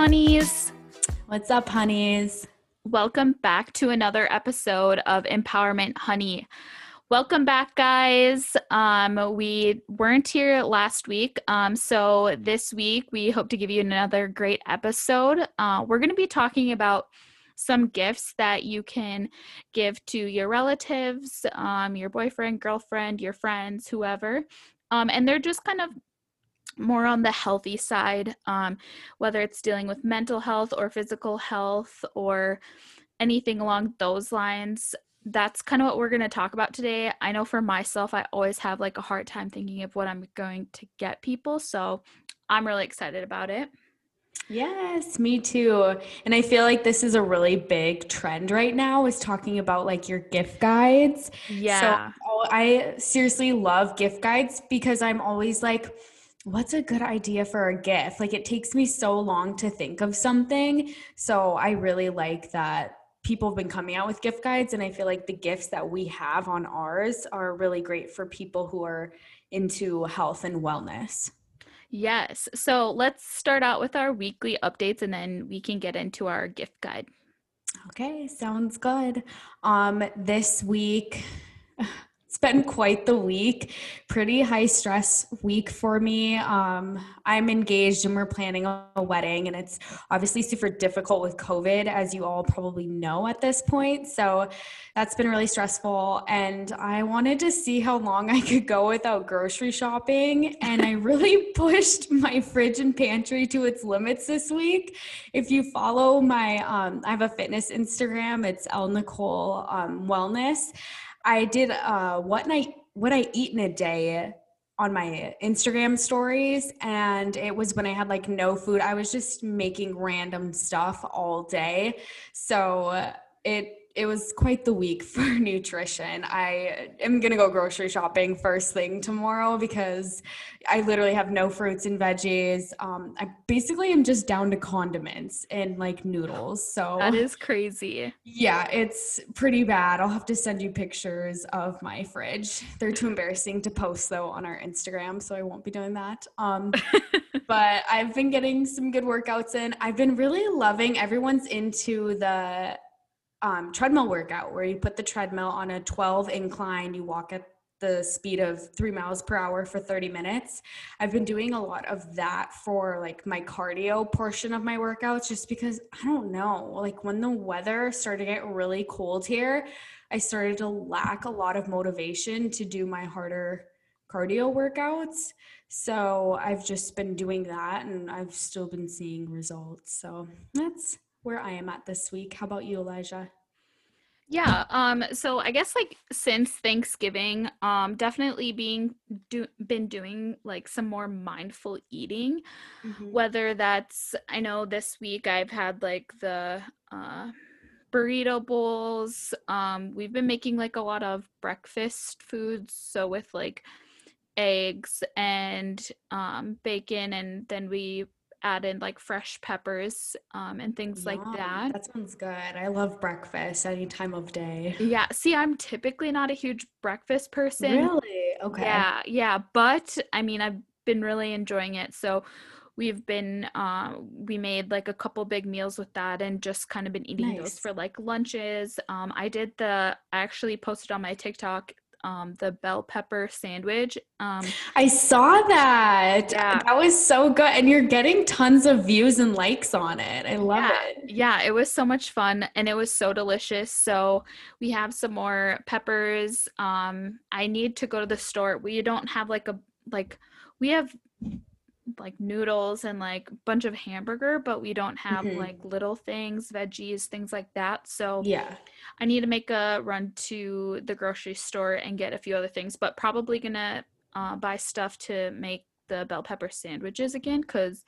honeys. What's up, honeys? Welcome back to another episode of Empowerment Honey. Welcome back, guys. Um, we weren't here last week, um, so this week we hope to give you another great episode. Uh, we're going to be talking about some gifts that you can give to your relatives, um, your boyfriend, girlfriend, your friends, whoever. Um, and they're just kind of more on the healthy side, um, whether it's dealing with mental health or physical health or anything along those lines. That's kind of what we're going to talk about today. I know for myself, I always have like a hard time thinking of what I'm going to get people. So I'm really excited about it. Yes, me too. And I feel like this is a really big trend right now is talking about like your gift guides. Yeah. So I seriously love gift guides because I'm always like, what's a good idea for a gift? Like it takes me so long to think of something. So I really like that people have been coming out with gift guides and I feel like the gifts that we have on ours are really great for people who are into health and wellness. Yes. So let's start out with our weekly updates and then we can get into our gift guide. Okay, sounds good. Um this week it's been quite the week. Pretty high stress week for me. Um, i'm engaged and we're planning a wedding and it's obviously super difficult with covid as you all probably know at this point. So that's been really stressful and i wanted to see how long i could go without grocery shopping. And i really pushed my fridge and pantry to its limits this week. If you follow my um, i have a fitness instagram. It's el nicole um, wellness I did uh, what night what I eat in a day on my Instagram stories and it was when I had like no food. I was just making random stuff all day. So it it was quite the week for nutrition. I am going to go grocery shopping first thing tomorrow because I literally have no fruits and veggies. Um, I basically am just down to condiments and like noodles. So that is crazy. Yeah, it's pretty bad. I'll have to send you pictures of my fridge. They're too embarrassing to post though on our Instagram, so I won't be doing that. Um, but I've been getting some good workouts in. I've been really loving everyone's into the um, treadmill workout where you put the treadmill on a 12 incline, you walk at the speed of three miles per hour for 30 minutes. I've been doing a lot of that for like my cardio portion of my workouts just because I don't know, like when the weather started to get really cold here, I started to lack a lot of motivation to do my harder cardio workouts. So I've just been doing that and I've still been seeing results. So that's where I am at this week. How about you, Elijah? Yeah, um so I guess like since Thanksgiving, um definitely being do been doing like some more mindful eating. Mm-hmm. Whether that's I know this week I've had like the uh burrito bowls. Um we've been making like a lot of breakfast foods so with like eggs and um bacon and then we add in like fresh peppers um, and things like that. That sounds good. I love breakfast any time of day. Yeah. See, I'm typically not a huge breakfast person. Really? Okay. Yeah. Yeah. But I mean, I've been really enjoying it. So we've been uh, we made like a couple big meals with that and just kind of been eating nice. those for like lunches um, i did the i actually posted on my tiktok um, the bell pepper sandwich. Um, I saw that. Yeah. That was so good. And you're getting tons of views and likes on it. I love yeah. it. Yeah, it was so much fun and it was so delicious. So we have some more peppers. Um, I need to go to the store. We don't have like a, like, we have like noodles and like a bunch of hamburger, but we don't have mm-hmm. like little things, veggies, things like that. So yeah, I need to make a run to the grocery store and get a few other things, but probably gonna uh, buy stuff to make the bell pepper sandwiches again because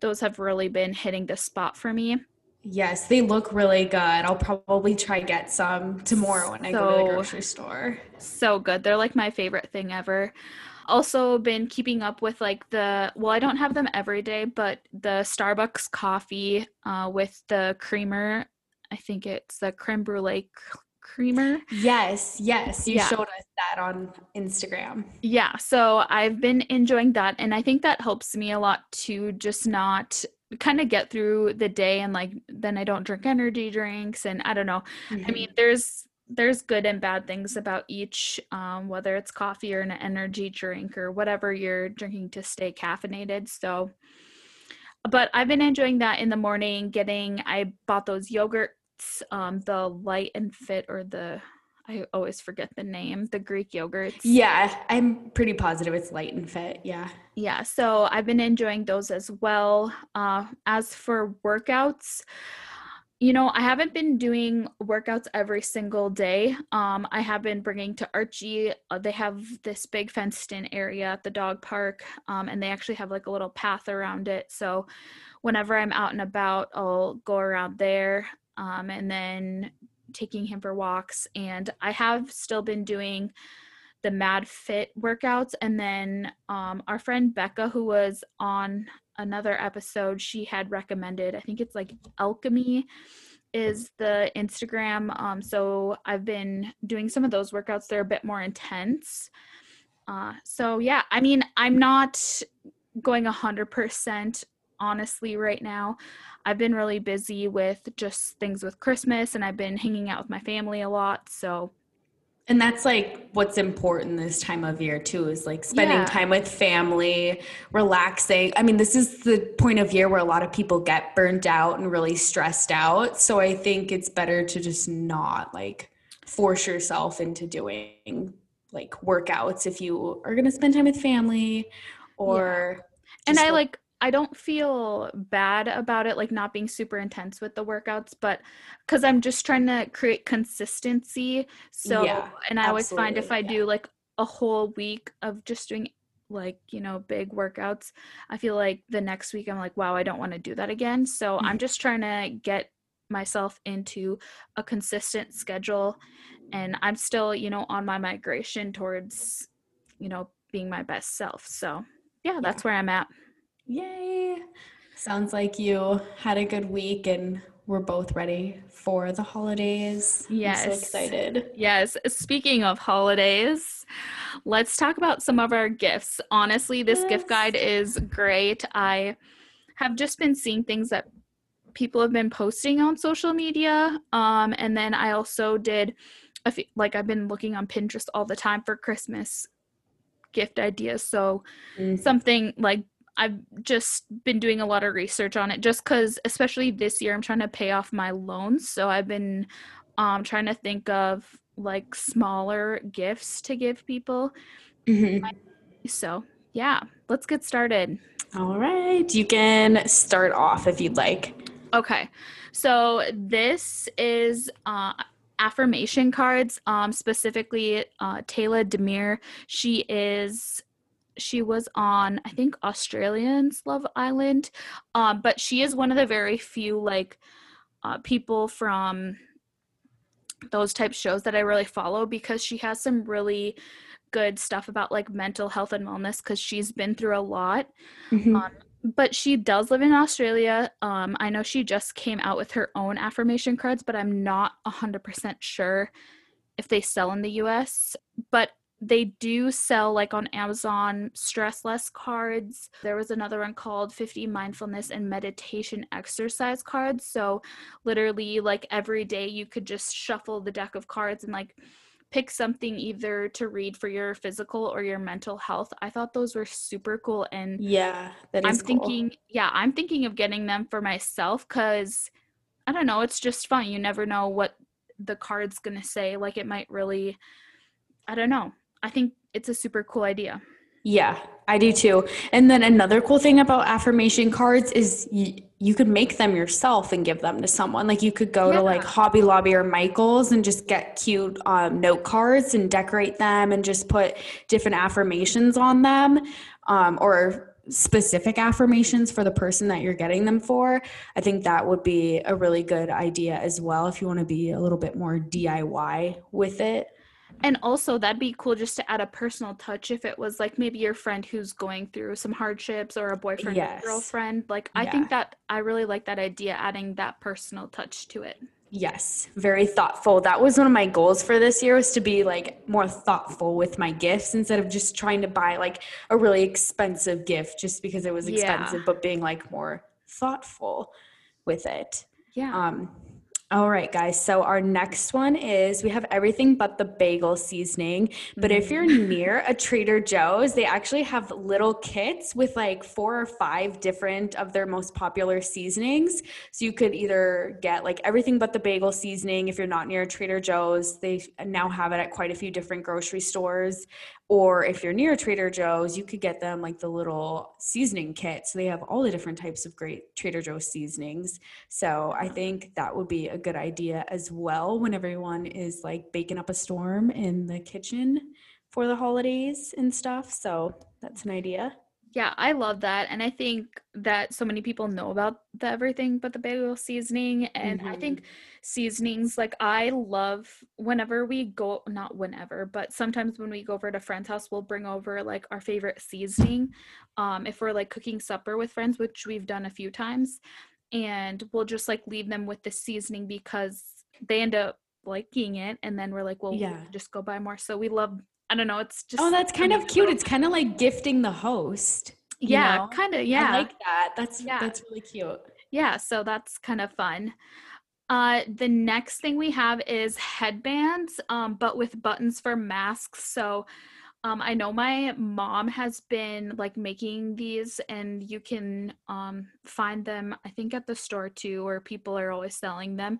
those have really been hitting the spot for me. Yes, they look really good. I'll probably try get some tomorrow when so, I go to the grocery store. So good. They're like my favorite thing ever also been keeping up with like the well i don't have them every day but the starbucks coffee uh, with the creamer i think it's the creme brulee creamer yes yes you yeah. showed us that on instagram yeah so i've been enjoying that and i think that helps me a lot to just not kind of get through the day and like then I don't drink energy drinks and I don't know. Mm-hmm. I mean, there's there's good and bad things about each, um, whether it's coffee or an energy drink or whatever you're drinking to stay caffeinated. So, but I've been enjoying that in the morning. Getting, I bought those yogurts, um, the light and fit or the I always forget the name, the Greek yogurts. Yeah, I'm pretty positive it's light and fit. Yeah. Yeah, so I've been enjoying those as well. Uh, as for workouts, you know, I haven't been doing workouts every single day. Um, I have been bringing to Archie. Uh, they have this big fenced-in area at the dog park, um, and they actually have like a little path around it. So, whenever I'm out and about, I'll go around there, um, and then taking him for walks. And I have still been doing the Mad Fit workouts, and then um, our friend Becca, who was on another episode she had recommended. I think it's like Alchemy is the Instagram. Um, so I've been doing some of those workouts. They're a bit more intense. Uh, so yeah, I mean, I'm not going a hundred percent honestly right now. I've been really busy with just things with Christmas and I've been hanging out with my family a lot. So and that's like what's important this time of year too is like spending yeah. time with family, relaxing. I mean, this is the point of year where a lot of people get burnt out and really stressed out. So I think it's better to just not like force yourself into doing like workouts if you are going to spend time with family or yeah. and I like I don't feel bad about it, like not being super intense with the workouts, but because I'm just trying to create consistency. So, yeah, and I always find if I yeah. do like a whole week of just doing like, you know, big workouts, I feel like the next week I'm like, wow, I don't want to do that again. So mm-hmm. I'm just trying to get myself into a consistent schedule. And I'm still, you know, on my migration towards, you know, being my best self. So, yeah, that's yeah. where I'm at. Yay! Sounds like you had a good week and we're both ready for the holidays. Yes. I'm so excited. Yes. Speaking of holidays, let's talk about some of our gifts. Honestly, this yes. gift guide is great. I have just been seeing things that people have been posting on social media. Um, and then I also did, a few, like, I've been looking on Pinterest all the time for Christmas gift ideas. So mm-hmm. something like I've just been doing a lot of research on it just because, especially this year, I'm trying to pay off my loans. So I've been um, trying to think of like smaller gifts to give people. Mm-hmm. So, yeah, let's get started. All right. You can start off if you'd like. Okay. So, this is uh, affirmation cards, um, specifically uh, Tayla Damir. She is she was on i think australians love island um, but she is one of the very few like uh, people from those type shows that i really follow because she has some really good stuff about like mental health and wellness because she's been through a lot. Mm-hmm. um, but she does live in australia. Um, i know she just came out with her own affirmation cards but i'm not 100% sure if they sell in the us but they do sell like on Amazon stress less cards. There was another one called 50 mindfulness and meditation exercise cards. So literally like every day you could just shuffle the deck of cards and like pick something either to read for your physical or your mental health. I thought those were super cool and yeah, that is I'm cool. thinking yeah, I'm thinking of getting them for myself cuz I don't know, it's just fun. You never know what the card's going to say. Like it might really I don't know I think it's a super cool idea. Yeah, I do too. And then another cool thing about affirmation cards is y- you could make them yourself and give them to someone. Like you could go yeah. to like Hobby Lobby or Michael's and just get cute um, note cards and decorate them and just put different affirmations on them um, or specific affirmations for the person that you're getting them for. I think that would be a really good idea as well if you want to be a little bit more DIY with it. And also, that'd be cool just to add a personal touch if it was like maybe your friend who's going through some hardships or a boyfriend yes. or girlfriend. Like, yeah. I think that I really like that idea, adding that personal touch to it. Yes, very thoughtful. That was one of my goals for this year was to be like more thoughtful with my gifts instead of just trying to buy like a really expensive gift just because it was expensive, yeah. but being like more thoughtful with it. Yeah. Um, all right, guys. So our next one is we have everything but the bagel seasoning. But if you're Mm. near a Trader Joe's, they actually have little kits with like four or five different of their most popular seasonings. So you could either get like everything but the bagel seasoning if you're not near a Trader Joe's. They now have it at quite a few different grocery stores. Or if you're near Trader Joe's, you could get them like the little seasoning kit. So they have all the different types of great Trader Joe's seasonings. So I think that would be a good idea as well when everyone is like baking up a storm in the kitchen for the holidays and stuff. So that's an idea. Yeah, I love that. And I think that so many people know about the everything but the bagel seasoning. And I Mhm. think seasonings, like I love whenever we go, not whenever, but sometimes when we go over to a friend's house, we'll bring over like our favorite seasoning. Um, if we're like cooking supper with friends, which we've done a few times, and we'll just like leave them with the seasoning because they end up liking it. And then we're like, well, Yeah. we'll just go buy more. So we love, I don't know, it's just Oh, that's kind of cute. little- It's kind of like gifting the host. you yeah, know? kind of, yeah. I like that. That's Yeah. that's really cute. Yeah, so that's kind of fun. Uh, the next thing we have is headbands, um, but with buttons for masks. So um, I know my mom has been like making these, and you can um, find them, I think, at the store too, or people are always selling them.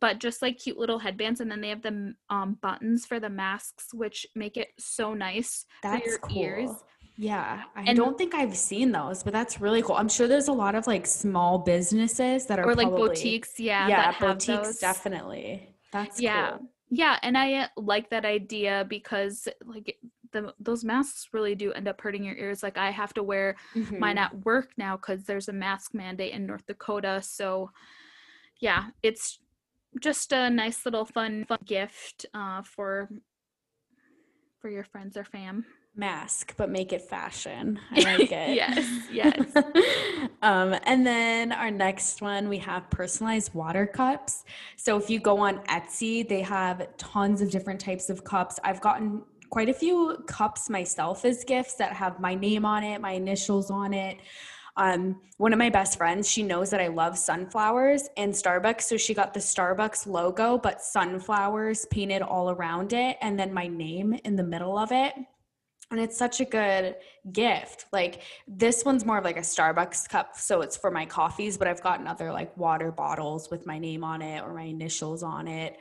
But just like cute little headbands, and then they have the um, buttons for the masks, which make it so nice That's for your cool. ears. Yeah, I And- don't think I've seen those, but that's really cool. I'm sure there's a lot of like small businesses that are Or like probably, boutiques, yeah, Yeah, boutiques definitely. That's yeah cool. yeah and i uh, like that idea because like the those masks really do end up hurting your ears like i have to wear mine Mhm. at work now because there's a mask mandate in north dakota so yeah it's just a nice little fun fun gift uh, for for your friends or fam mask, but make it fashion. I like it. Yes, yes. um, and then our next one, we have personalized water cups. So if you go on Etsy, they have tons of different types of cups. I've gotten quite a few cups myself as gifts that have my name on it, my initials on it. Um, one of my best friends, she knows that I love sunflowers and Starbucks. So she got the Starbucks logo, but sunflowers painted all around it, and then my name in the middle of it. And it's such a good gift. Like this one's more of like a Starbucks cup, so it's for my coffees, but I've gotten other like water bottles with my name on it or my initials on it,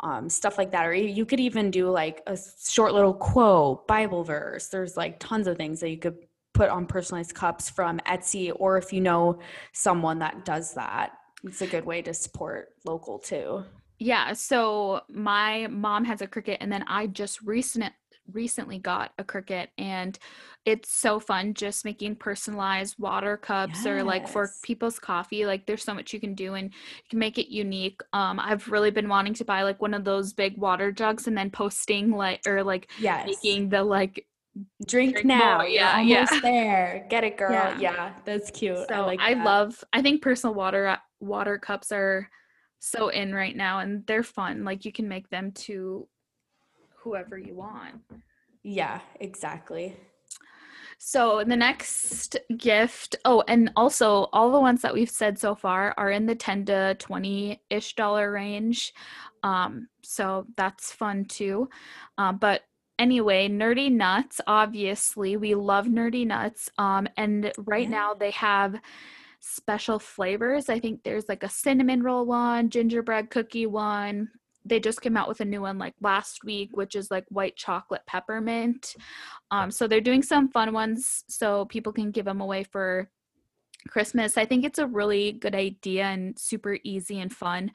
um, stuff like that. Or you could even do like a short little quote, Bible verse. There's like tons of things that you could put on personalized cups from Etsy, or if you know someone that does that, it's a good way to support local too. Yeah, so my mom has a Cricut and then I just recent recently got a Cricut and it's so fun just making personalized water cups or like for people's coffee like there's so much you can do and you can make it unique um i've really been wanting to buy like one of those big water jugs and then posting like or like Yes. making the like drink, drink now. more, You're yeah, yeah. there. Get it, girl. Yeah. Yeah, that's cute. so I i, that. love i think personal water water cups are so in right now and they're fun like you can make them to whoever you want Yeah, exactly. So the next gift, oh, and also all the ones that we've said so far are in the 10 to 20 ish dollar range. Um, so that's fun too. Um, but anyway, Nerdy Nuts, obviously, we love Nerdy Nuts. Um, and right now they have special flavors. I think there's like a cinnamon roll one, gingerbread cookie one. They just came out with a new one like last week, which is like white chocolate peppermint. Um, so they're doing some fun ones so people can give them away for Christmas. I think it's a really good idea and super easy and fun,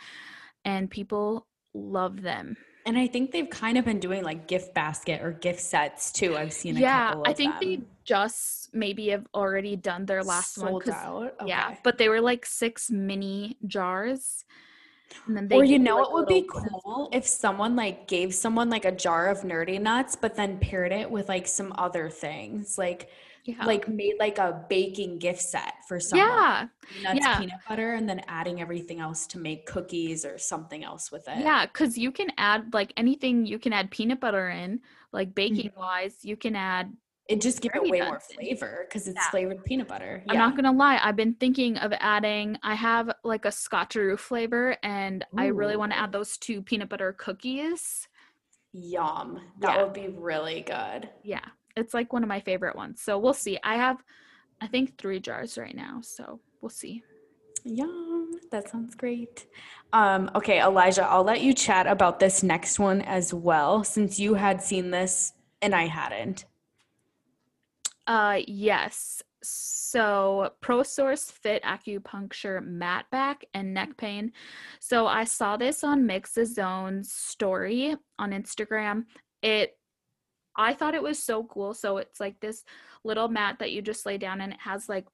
and people love them. And I think they've kind of been doing like gift basket or gift sets too. I've seen a yeah. I think they just maybe have already done their last one. sold 'cause- out. Yeah, but they were like six mini jars. And then they or you know like, it would be cool if someone like gave someone like a jar of nerdy nuts, but then paired it with like some other things, like Yeah. like made like a baking gift set for someone. yeah. nuts, yeah. peanut butter, and then adding everything else to make cookies or something else with it. Yeah, because you can add like anything you can add peanut butter in, like baking Mm-hmm. wise, you can add it just give it way more flavor because it's Yeah. flavored peanut butter. I'm not gonna lie, I've been thinking of adding I have like a scotcheroo flavor and I really want to add those two peanut butter cookies. Yum. That Yeah. would be really good. Yeah. It's like one of my favorite ones. So we'll see. I have I think three jars right now. So we'll see. Yum. That sounds great. Um, okay, Elijah, I'll let you chat about this next one as well, since you had seen this and I hadn't. Uh yes. So ProSource Fit Acupuncture Mat Back and Neck Pain. So I saw this on Mix the Zone's story on Instagram. It I thought it was so cool. So it's like this little mat that you just lay down and it has like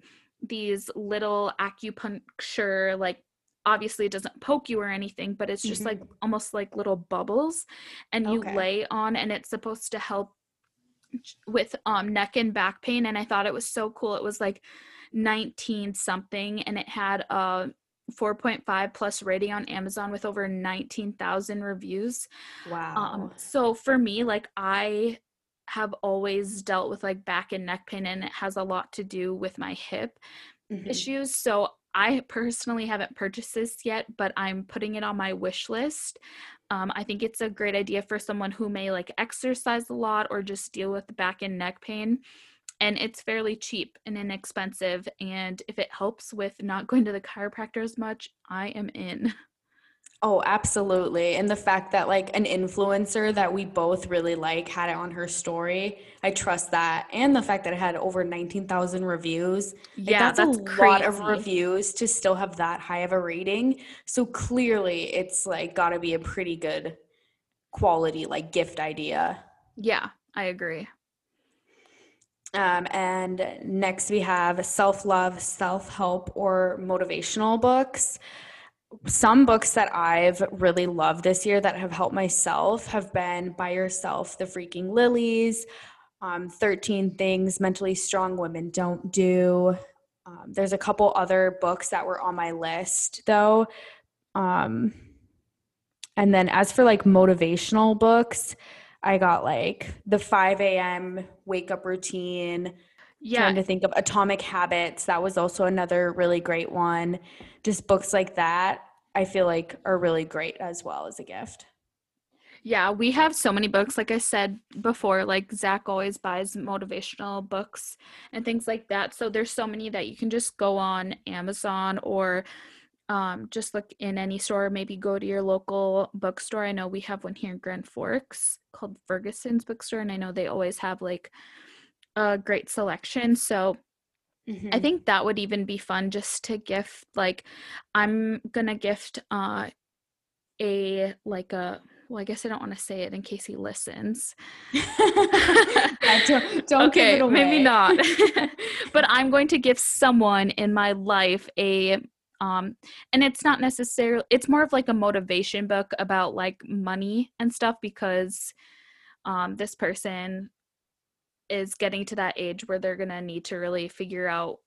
these little acupuncture like obviously it doesn't poke you or anything, but it's just like almost like little bubbles and you Okay. lay on and it's supposed to help with um neck and back pain and I thought it was so cool. It was like 19 something and it had a 4.5 plus rating on Amazon with over 19,000 reviews. Wow. Um so for me like I have always dealt with like back and neck pain and it has a lot to do with my hip Mhm. issues. So I personally haven't purchased this yet, but I'm putting it on my wish list. Um, I think it's a great idea for someone who may like exercise a lot or just deal with back and neck pain. And it's fairly cheap and inexpensive. And if it helps with not going to the chiropractor as much, I am in. Oh, absolutely. And the fact that like an influencer that we both really like had it on her story, I trust that. And the fact that it had over 19,000 reviews. Like, yeah, that's, that's, a crazy. lot of reviews to still have that high of a rating. So clearly it's like got to be a pretty good quality like gift idea. Yeah, I agree. Um, and next we have self love, self help, or motivational books. Some books that I've really loved this year that have helped myself have been Buy Yourself, The Freaking Lilies, um, 13 Things Mentally Strong Women Don't Do. Um, there's a couple other books that were on my list though. Um, and then as for like motivational books, I got like the 5 a.m. wake up routine. Yeah, Trying to think of Atomic Habits. That was also another really great one. Just books like that, I feel like are really great as well as a gift. Yeah, we have so many books. Like I said before, like Zach always buys motivational books and things like that. So there's so many that you can just go on Amazon or um, just look in any store. Maybe go to your local bookstore. I know we have one here in Grand Forks called Ferguson's Bookstore, and I know they always have like a great selection. So Mm-hmm. I think that would even be fun just to gift. Like, I'm gonna gift uh a like a well, I guess I don't want to say it in case he listens. Yeah, don't don't okay, maybe not. but I'm going to give someone in my life a um and it's not necessarily it's more of like a motivation book about like money and stuff because um this person is getting to that age where they're going to need to really figure out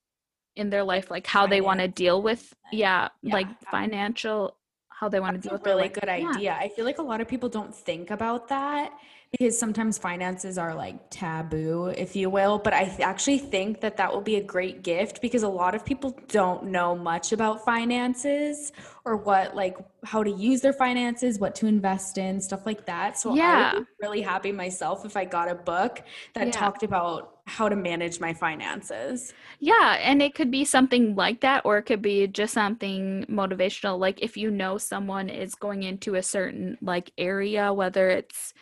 in their life like how they want to deal with yeah, yeah, like financial how they want to deal a with really good Yeah. idea. I feel like a lot of people don't think about that because sometimes finances are like taboo, if you will. But I th- actually think that that will be a great gift because a lot of people don't know much about finances or what, like, how to use their finances, what to invest in, stuff like that. So I Yeah. would be really happy myself if I got a book that Yeah. talked about how to manage my finances. Yeah, and it could be something like that, or it could be just something motivational. Like if you know someone is going into a certain like area, whether it's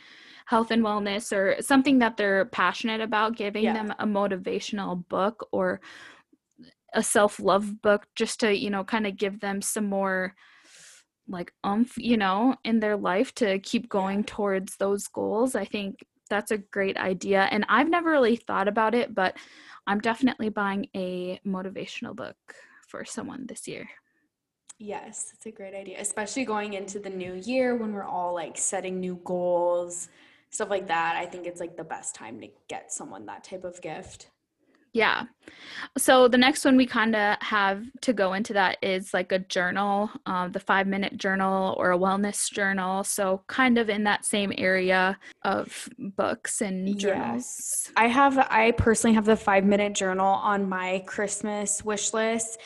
health and wellness or something that they're passionate about, giving Yeah. them a motivational book or a self-love book just to, you know, kind of give them some more like umph, you know, in their life to keep going towards those goals. I think that's a great idea. And I've never really thought about it, but I'm definitely buying a motivational book for someone this year. Yes, it's a great idea, especially going into the new year when we're all like setting new goals, stuff like that. I think it's like the best time to get someone that type of gift. Yeah. So the next one we kind of have to go into that is like a journal, um, the five minute journal or a wellness journal. So kind of in that same area of books and journals. Yes. I have, I personally have the five minute journal on my Christmas wish list.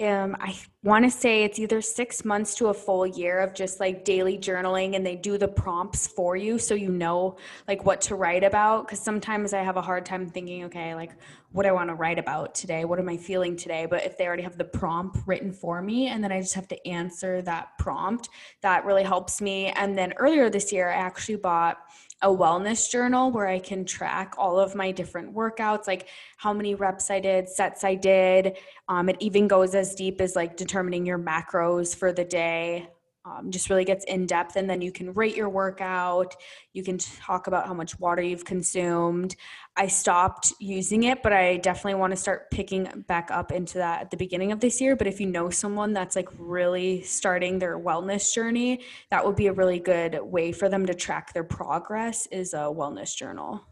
Um, I want to say it's either six months to a full year of just like daily journaling, and they do the prompts for you so you know like what to write about. Because sometimes I have a hard time thinking, okay, like what I want to write about today, what am I feeling today? But if they already have the prompt written for me, and then I just have to answer that prompt, that really helps me. And then earlier this year, I actually bought a wellness journal where I can track all of my different workouts, like how many reps I did, sets I did. Um, it even goes as deep as like determining your macros for the day. Um, just really gets in depth, and then you can rate your workout. You can talk about how much water you've consumed. I stopped using it, but I definitely want to start picking back up into that at the beginning of this year. But if you know someone that's like really starting their wellness journey, that would be a really good way for them to track their progress is a wellness journal.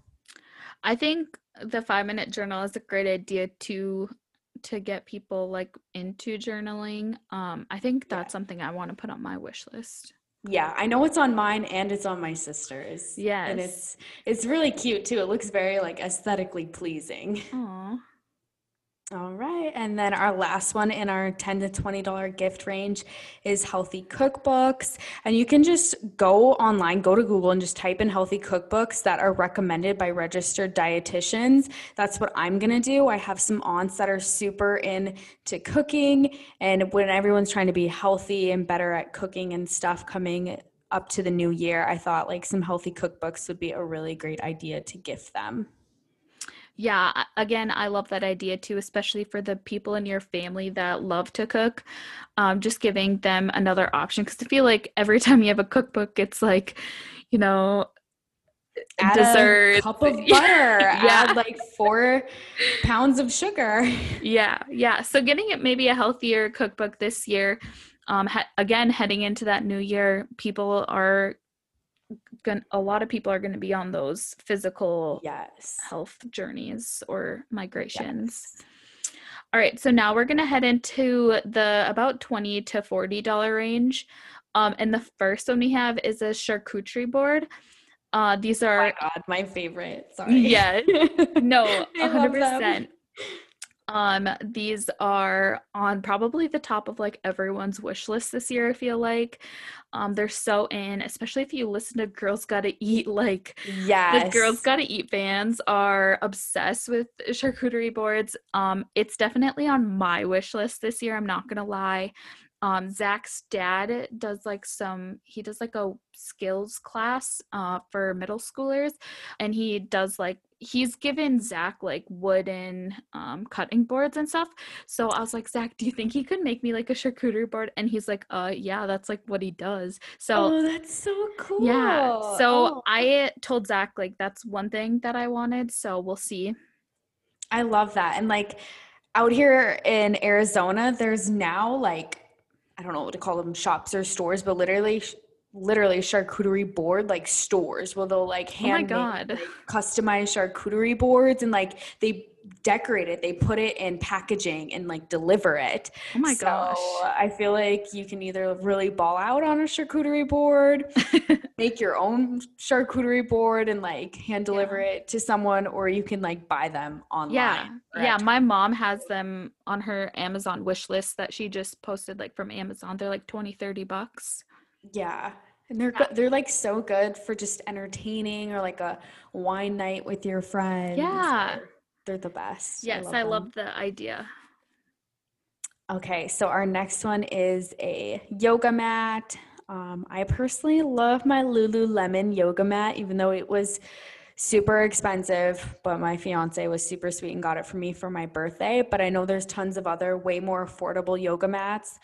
I think the 5 minute journal is a great idea to to get people like into journaling. Um I think that's yeah. something I want to put on my wish list. Yeah, I know it's on mine and it's on my sister's. Yeah, and it's it's really cute too. It looks very like aesthetically pleasing. Aww. All right. And then our last one in our 10 to $20 gift range is healthy cookbooks. And you can just go online, go to Google and just type in healthy cookbooks that are recommended by registered dietitians. That's what I'm going to do. I have some aunts that are super into cooking. And when everyone's trying to be healthy and better at cooking and stuff coming up to the new year, I thought like some healthy cookbooks would be a really great idea to gift them yeah again i love that idea too especially for the people in your family that love to cook um, just giving them another option because i feel like every time you have a cookbook it's like you know add dessert cup of butter yeah. add like four pounds of sugar yeah yeah so getting it maybe a healthier cookbook this year um, again heading into that new year people are going a lot of people are going to be on those physical yes. health journeys or migrations. Yes. all right so now we're going to head into the about 20 to 40 dollar range um and the first one we have is a charcuterie board. Uh these are oh my god my favorite sorry. Yeah. No 100% um, these are on probably the top of like everyone's wish list this year, I feel like. Um, they're so in, especially if you listen to Girls Gotta Eat, like yes. the Girls Gotta Eat fans are obsessed with charcuterie boards. Um, it's definitely on my wish list this year, I'm not gonna lie um zach's dad does like some he does like a skills class uh for middle schoolers and he does like he's given zach like wooden um cutting boards and stuff. So i was like zach do you think he could make me like a charcuterie board? And he's like uh yeah that's like what he does. So oh that's so cool. yeah so oh. i told zach like that's one thing that i wanted so we'll see. I love that and like out here in arizona there's now like I don't know what to call them, shops or stores, but literally literally charcuterie board like stores where they'll like hand oh God. Like, customized charcuterie boards and like they decorate it they put it in packaging and like deliver it oh my so gosh i feel like you can either really ball out on a charcuterie board make your own charcuterie board and like hand deliver yeah. it to someone or you can like buy them online yeah yeah my mom has them on her amazon wish list that she just posted like from amazon they're like 20 30 bucks yeah. And they're they're like so good for just entertaining or like a wine night with your friends. Yeah. They're, they're the best. Yes, I love, I love the idea. Okay, so our next one is a yoga mat. Um, I personally love my Lululemon yoga mat, even though it was super expensive, but my fiance was super sweet and got it for me for my birthday. But I know there's tons of other way more affordable yoga mats.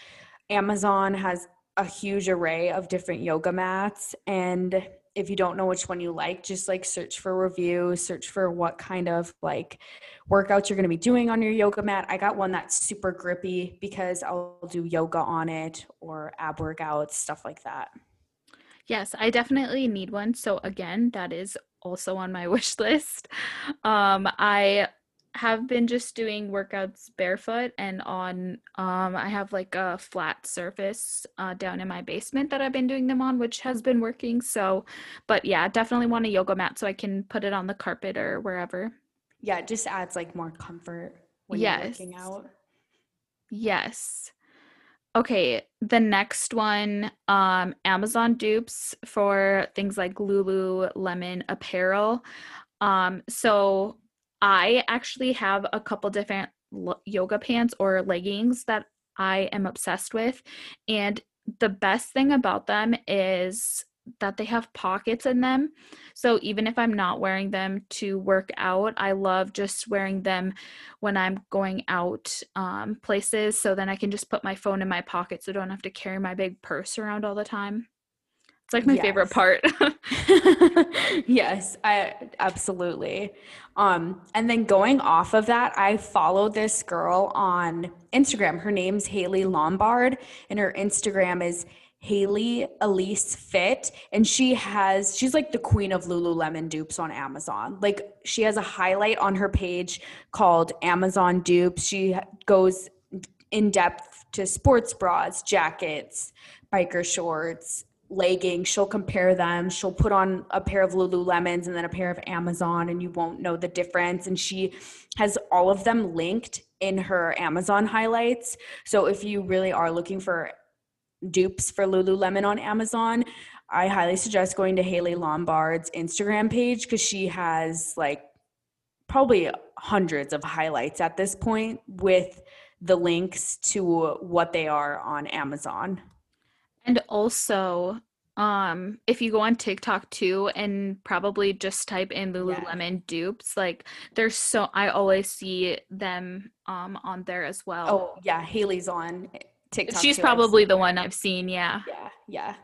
Amazon has a huge array of different yoga mats and if you don't know which one you like just like search for reviews search for what kind of like workouts you're going to be doing on your yoga mat. I got one that's super grippy because i'll do yoga on it or ab workouts stuff like that. Yes i definitely need one. So again that is also on my wish list. Um i have been just doing workouts barefoot and on um I have like a flat surface uh, down in my basement that I've been doing them on which has been working so but yeah definitely want a yoga mat so I can put it on the carpet or wherever. Yeah it just adds like more comfort when yes. you're working out. Yes. Okay the next one um Amazon dupes for things like Lululemon apparel. Um so I actually have a couple different yoga pants or leggings that I am obsessed with. And the best thing about them is that they have pockets in them. So even if I'm not wearing them to work out, I love just wearing them when I'm going out um, places. So then I can just put my phone in my pocket so I don't have to carry my big purse around all the time. It's like my yes. favorite part. yes, I absolutely. Um, and then going off of that, I follow this girl on Instagram. Her name's Haley Lombard, and her Instagram is Haley Elise Fit, and she has she's like the queen of Lululemon dupes on Amazon. Like she has a highlight on her page called Amazon dupes. She goes in depth to sports bras, jackets, biker shorts, leggings. She'll compare them. She'll put on a pair of Lululemons and then a pair of Amazon, and you won't know the difference. And she has all of them linked in her Amazon highlights. So if you really are looking for dupes for Lululemon on Amazon, I highly suggest going to Haley Lombard's Instagram page because she has like probably hundreds of highlights at this point with the links to what they are on Amazon. And also, um, if you go on TikTok too and probably just type in Lululemon yeah. dupes, like there's so I always see them um on there as well. Oh yeah, Haley's on TikTok. She's too, probably the one I've seen, yeah. Yeah, yeah.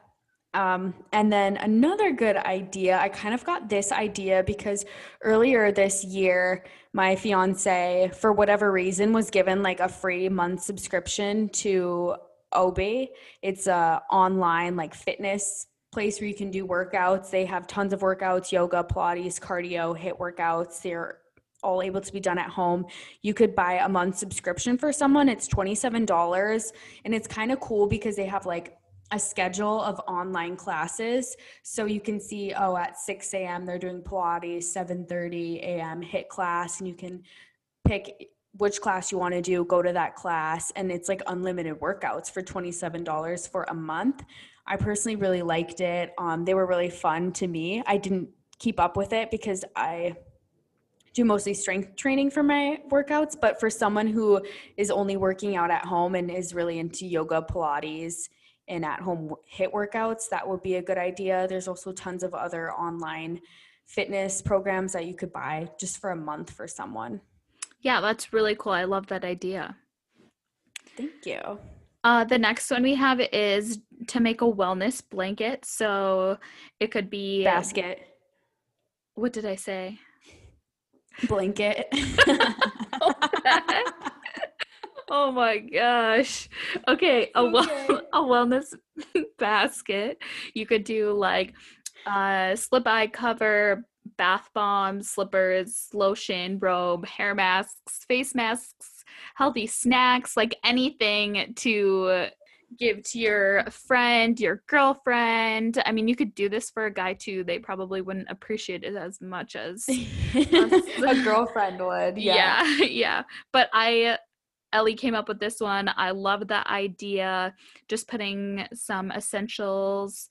Um, and then another good idea, I kind of got this idea because earlier this year, my fiance, for whatever reason, was given like a free month subscription to Obé. It's a online like fitness place where you can do workouts. They have tons of workouts, yoga, Pilates, cardio, HIIT workouts. They're all able to be done at home. You could buy a month subscription for someone. It's $27 and it's kind of cool because they have like a schedule of online classes so you can see oh at 6 a.m they're doing pilates 7.30 a.m HIIT class and you can pick which class you want to do, go to that class. And it's like unlimited workouts for $27 for a month. I personally really liked it. Um, they were really fun to me. I didn't keep up with it because I do mostly strength training for my workouts. But for someone who is only working out at home and is really into yoga, Pilates, and at home HIIT workouts, that would be a good idea. There's also tons of other online fitness programs that you could buy just for a month for someone. Yeah, that's really cool. I love that idea. Thank you. Uh, the next one we have is to make a wellness blanket. So it could be basket. What did I say? Blanket. oh my gosh. Okay, a well a wellness basket. You could do like uh slip eye cover, bath bombs, slippers, lotion, robe, hair masks, face masks, healthy snacks, like anything to give to your friend, your girlfriend. I mean, you could do this for a guy too. They probably wouldn't appreciate it as much as a girlfriend would. Yeah. yeah, yeah. But I Ellie came up with this one. I love that idea. Just putting some essentials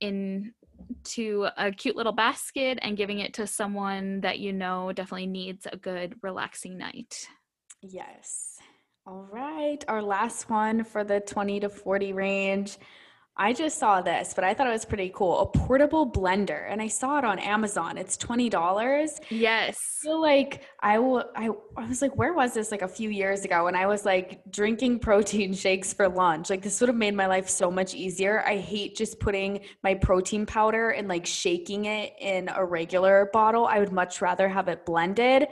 in to a cute little basket and giving it to someone that you know definitely needs a good relaxing night. Yes. All right. Our last one for the 20 to 40 range I just saw this, but I thought it was pretty cool. A portable blender, and I saw it on Amazon. It's twenty dollars. Yes. So like I will. I I was like, where was this? Like a few years ago, when I was like drinking protein shakes for lunch. Like this would have made my life so much easier. I hate just putting my protein powder and like shaking it in a regular bottle. I would much rather have it blended.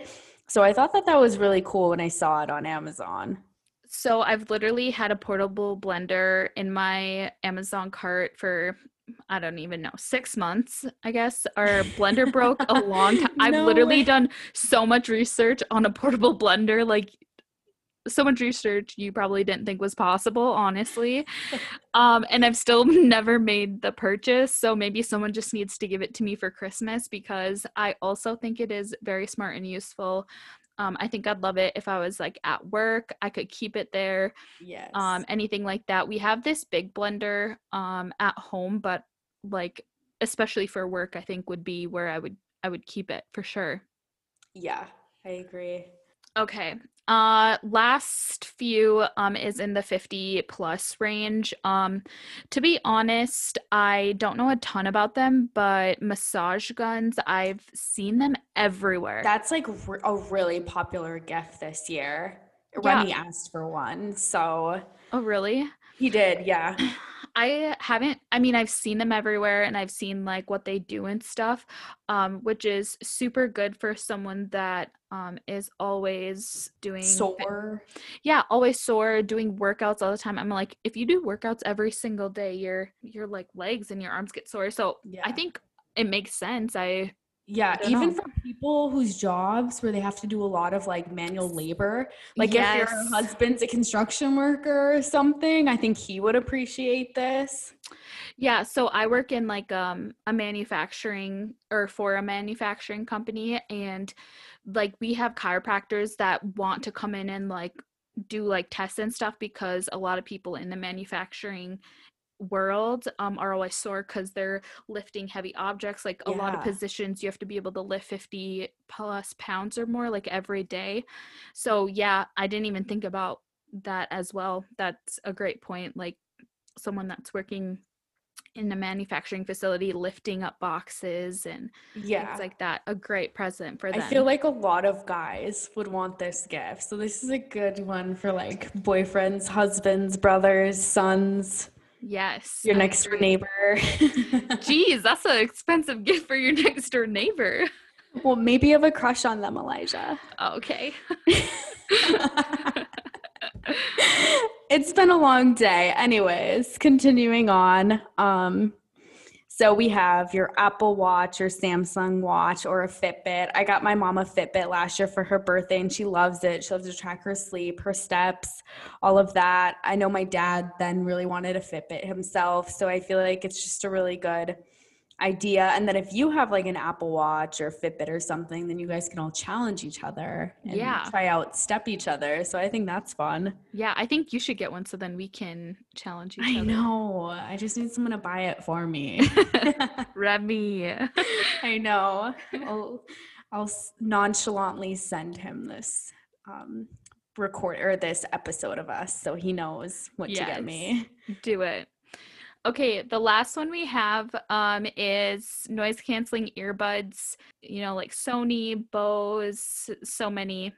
So I thought that that was really cool when I saw it on Amazon. So I've literally had a portable blender in my Amazon cart for I don't even know, six months, I guess. Our blender broke a long time. I've No literally way. done so much research on a portable blender, like so much research you probably didn't think was possible, honestly. um, and I've still never made the purchase. So maybe someone just needs to give it to me for Christmas because I also think it is very smart and useful. Um, I think I'd love it if I was like at work. I could keep it there Yes. um anything like that we have this big blender um at home but like especially for work i think would be where i would i would keep it for sure yeah, I agree. Okay uh last few um is in the 50 plus range um to be honest i don't know a ton about them but massage guns i've seen them everywhere That's like r- a really popular gift this year. Yeah. Remy asked for one, so oh really he did. Yeah. I haven't I mean I've seen them everywhere and I've seen like what they do and stuff um which is super good for someone that um is always doing Sore. yeah always sore doing workouts all the time I'm like if you do workouts every single day your your like legs and your arms get sore so Yeah. I think it makes sense I Yeah, even for people whose jobs where they have to do a lot of like manual labor, like if your husband's a construction worker or something, I think he would appreciate this. Yeah, so I work in like um a manufacturing or for a manufacturing company and like we have chiropractors that want to come in and like do like tests and stuff because a lot of people in the manufacturing world um are always sore cuz they're lifting heavy objects like a lot of positions you have to be able to lift 50 plus pounds or more like every day. So yeah, I didn't even think about that as well. That's a great point like someone that's working in a manufacturing facility lifting up boxes and Yeah. things like that. A great present for them. I feel like a lot of guys would want this gift. So this is a good one for like boyfriends, husbands, brothers, sons, yes. your next door neighbor. Jeez, that's an expensive gift for your next door neighbor. well, maybe you have a crush on them, Elijah. Okay. it's been a long day. Anyways, continuing on. Um, so we have your Apple Watch or Samsung Watch or a Fitbit. I got my mom a Fitbit last year for her birthday and she loves it. She loves to track her sleep, her steps, all of that. I know my dad then really wanted a Fitbit himself. So I feel like it's just a really good idea. And then if you have like an Apple Watch or Fitbit or something, then you guys can all challenge each other and Yeah. try out step each other. So I think that's fun. Yeah, I think you should get one so then we can challenge each I other. I know. I just need someone to buy it for me. Remy. I know. I'll, I'll nonchalantly send him this um, record or this episode of us so he knows what to get me. Do it. Okay, the last one we have um, is noise canceling earbuds. You know, like Sony, Bose, so many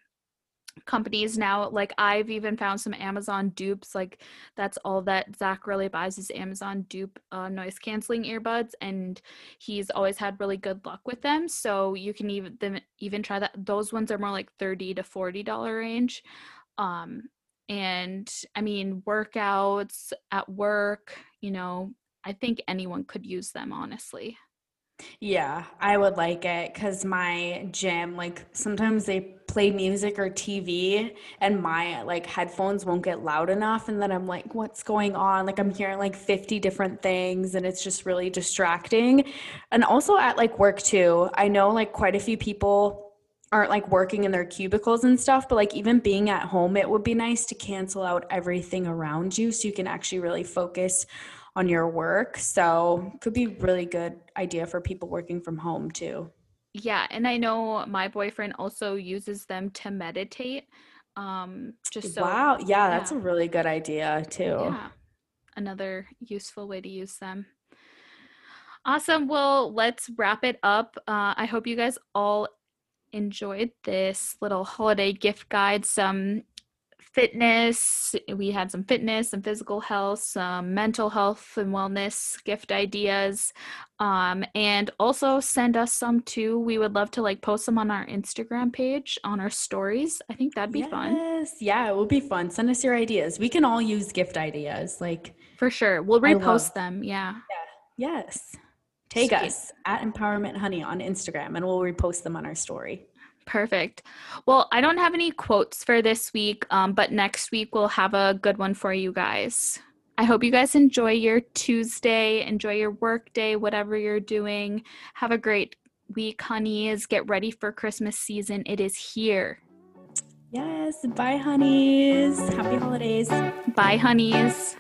companies now. Like I've even found some Amazon dupes. Like that's all that Zach really buys is Amazon dupe uh, noise canceling earbuds, and he's always had really good luck with them. So you can even even try that. Those ones are more like thirty to forty dollar range. Um, and I mean workouts at work. You know, I think anyone could use them. Honestly. Yeah, I would like it because my gym, like sometimes they play music or TV and my like headphones won't get loud enough. And then I'm like, what's going on? Like I'm hearing like 50 different things and it's just really distracting. And also at like work too, I know like quite a few people aren't like working in their cubicles and stuff, but like even being at home, it would be nice to cancel out everything around you so you can actually really focus on your work. So could be really good idea for people working from home too. Yeah, and I know my boyfriend also uses them to meditate. Um, just so wow. Yeah, that's yeah. a really good idea too. yeah, another useful way to use them. Awesome. Well, let's wrap it up. Uh, I hope you guys all enjoyed this little holiday gift guide. Some fitness, we had some fitness, some physical health, some mental health and wellness gift ideas. Um, and also send us some too. We would love to like post them on our Instagram page on our stories. I think that'd be fun Yes. Yeah, it would be fun. Send us your ideas. We can all use gift ideas. Like for sure. We'll repost them. Yeah. Yes. Take us at Empowerment Honey on Instagram and we'll repost them on our story. Perfect. Well, I don't have any quotes for this week, um, but next week we'll have a good one for you guys. I hope you guys enjoy your Tuesday, enjoy your work day, whatever you're doing. Have a great week, honeys. Get ready for Christmas season. It is here. Yes. Bye, honeys. Happy holidays. Bye, honeys.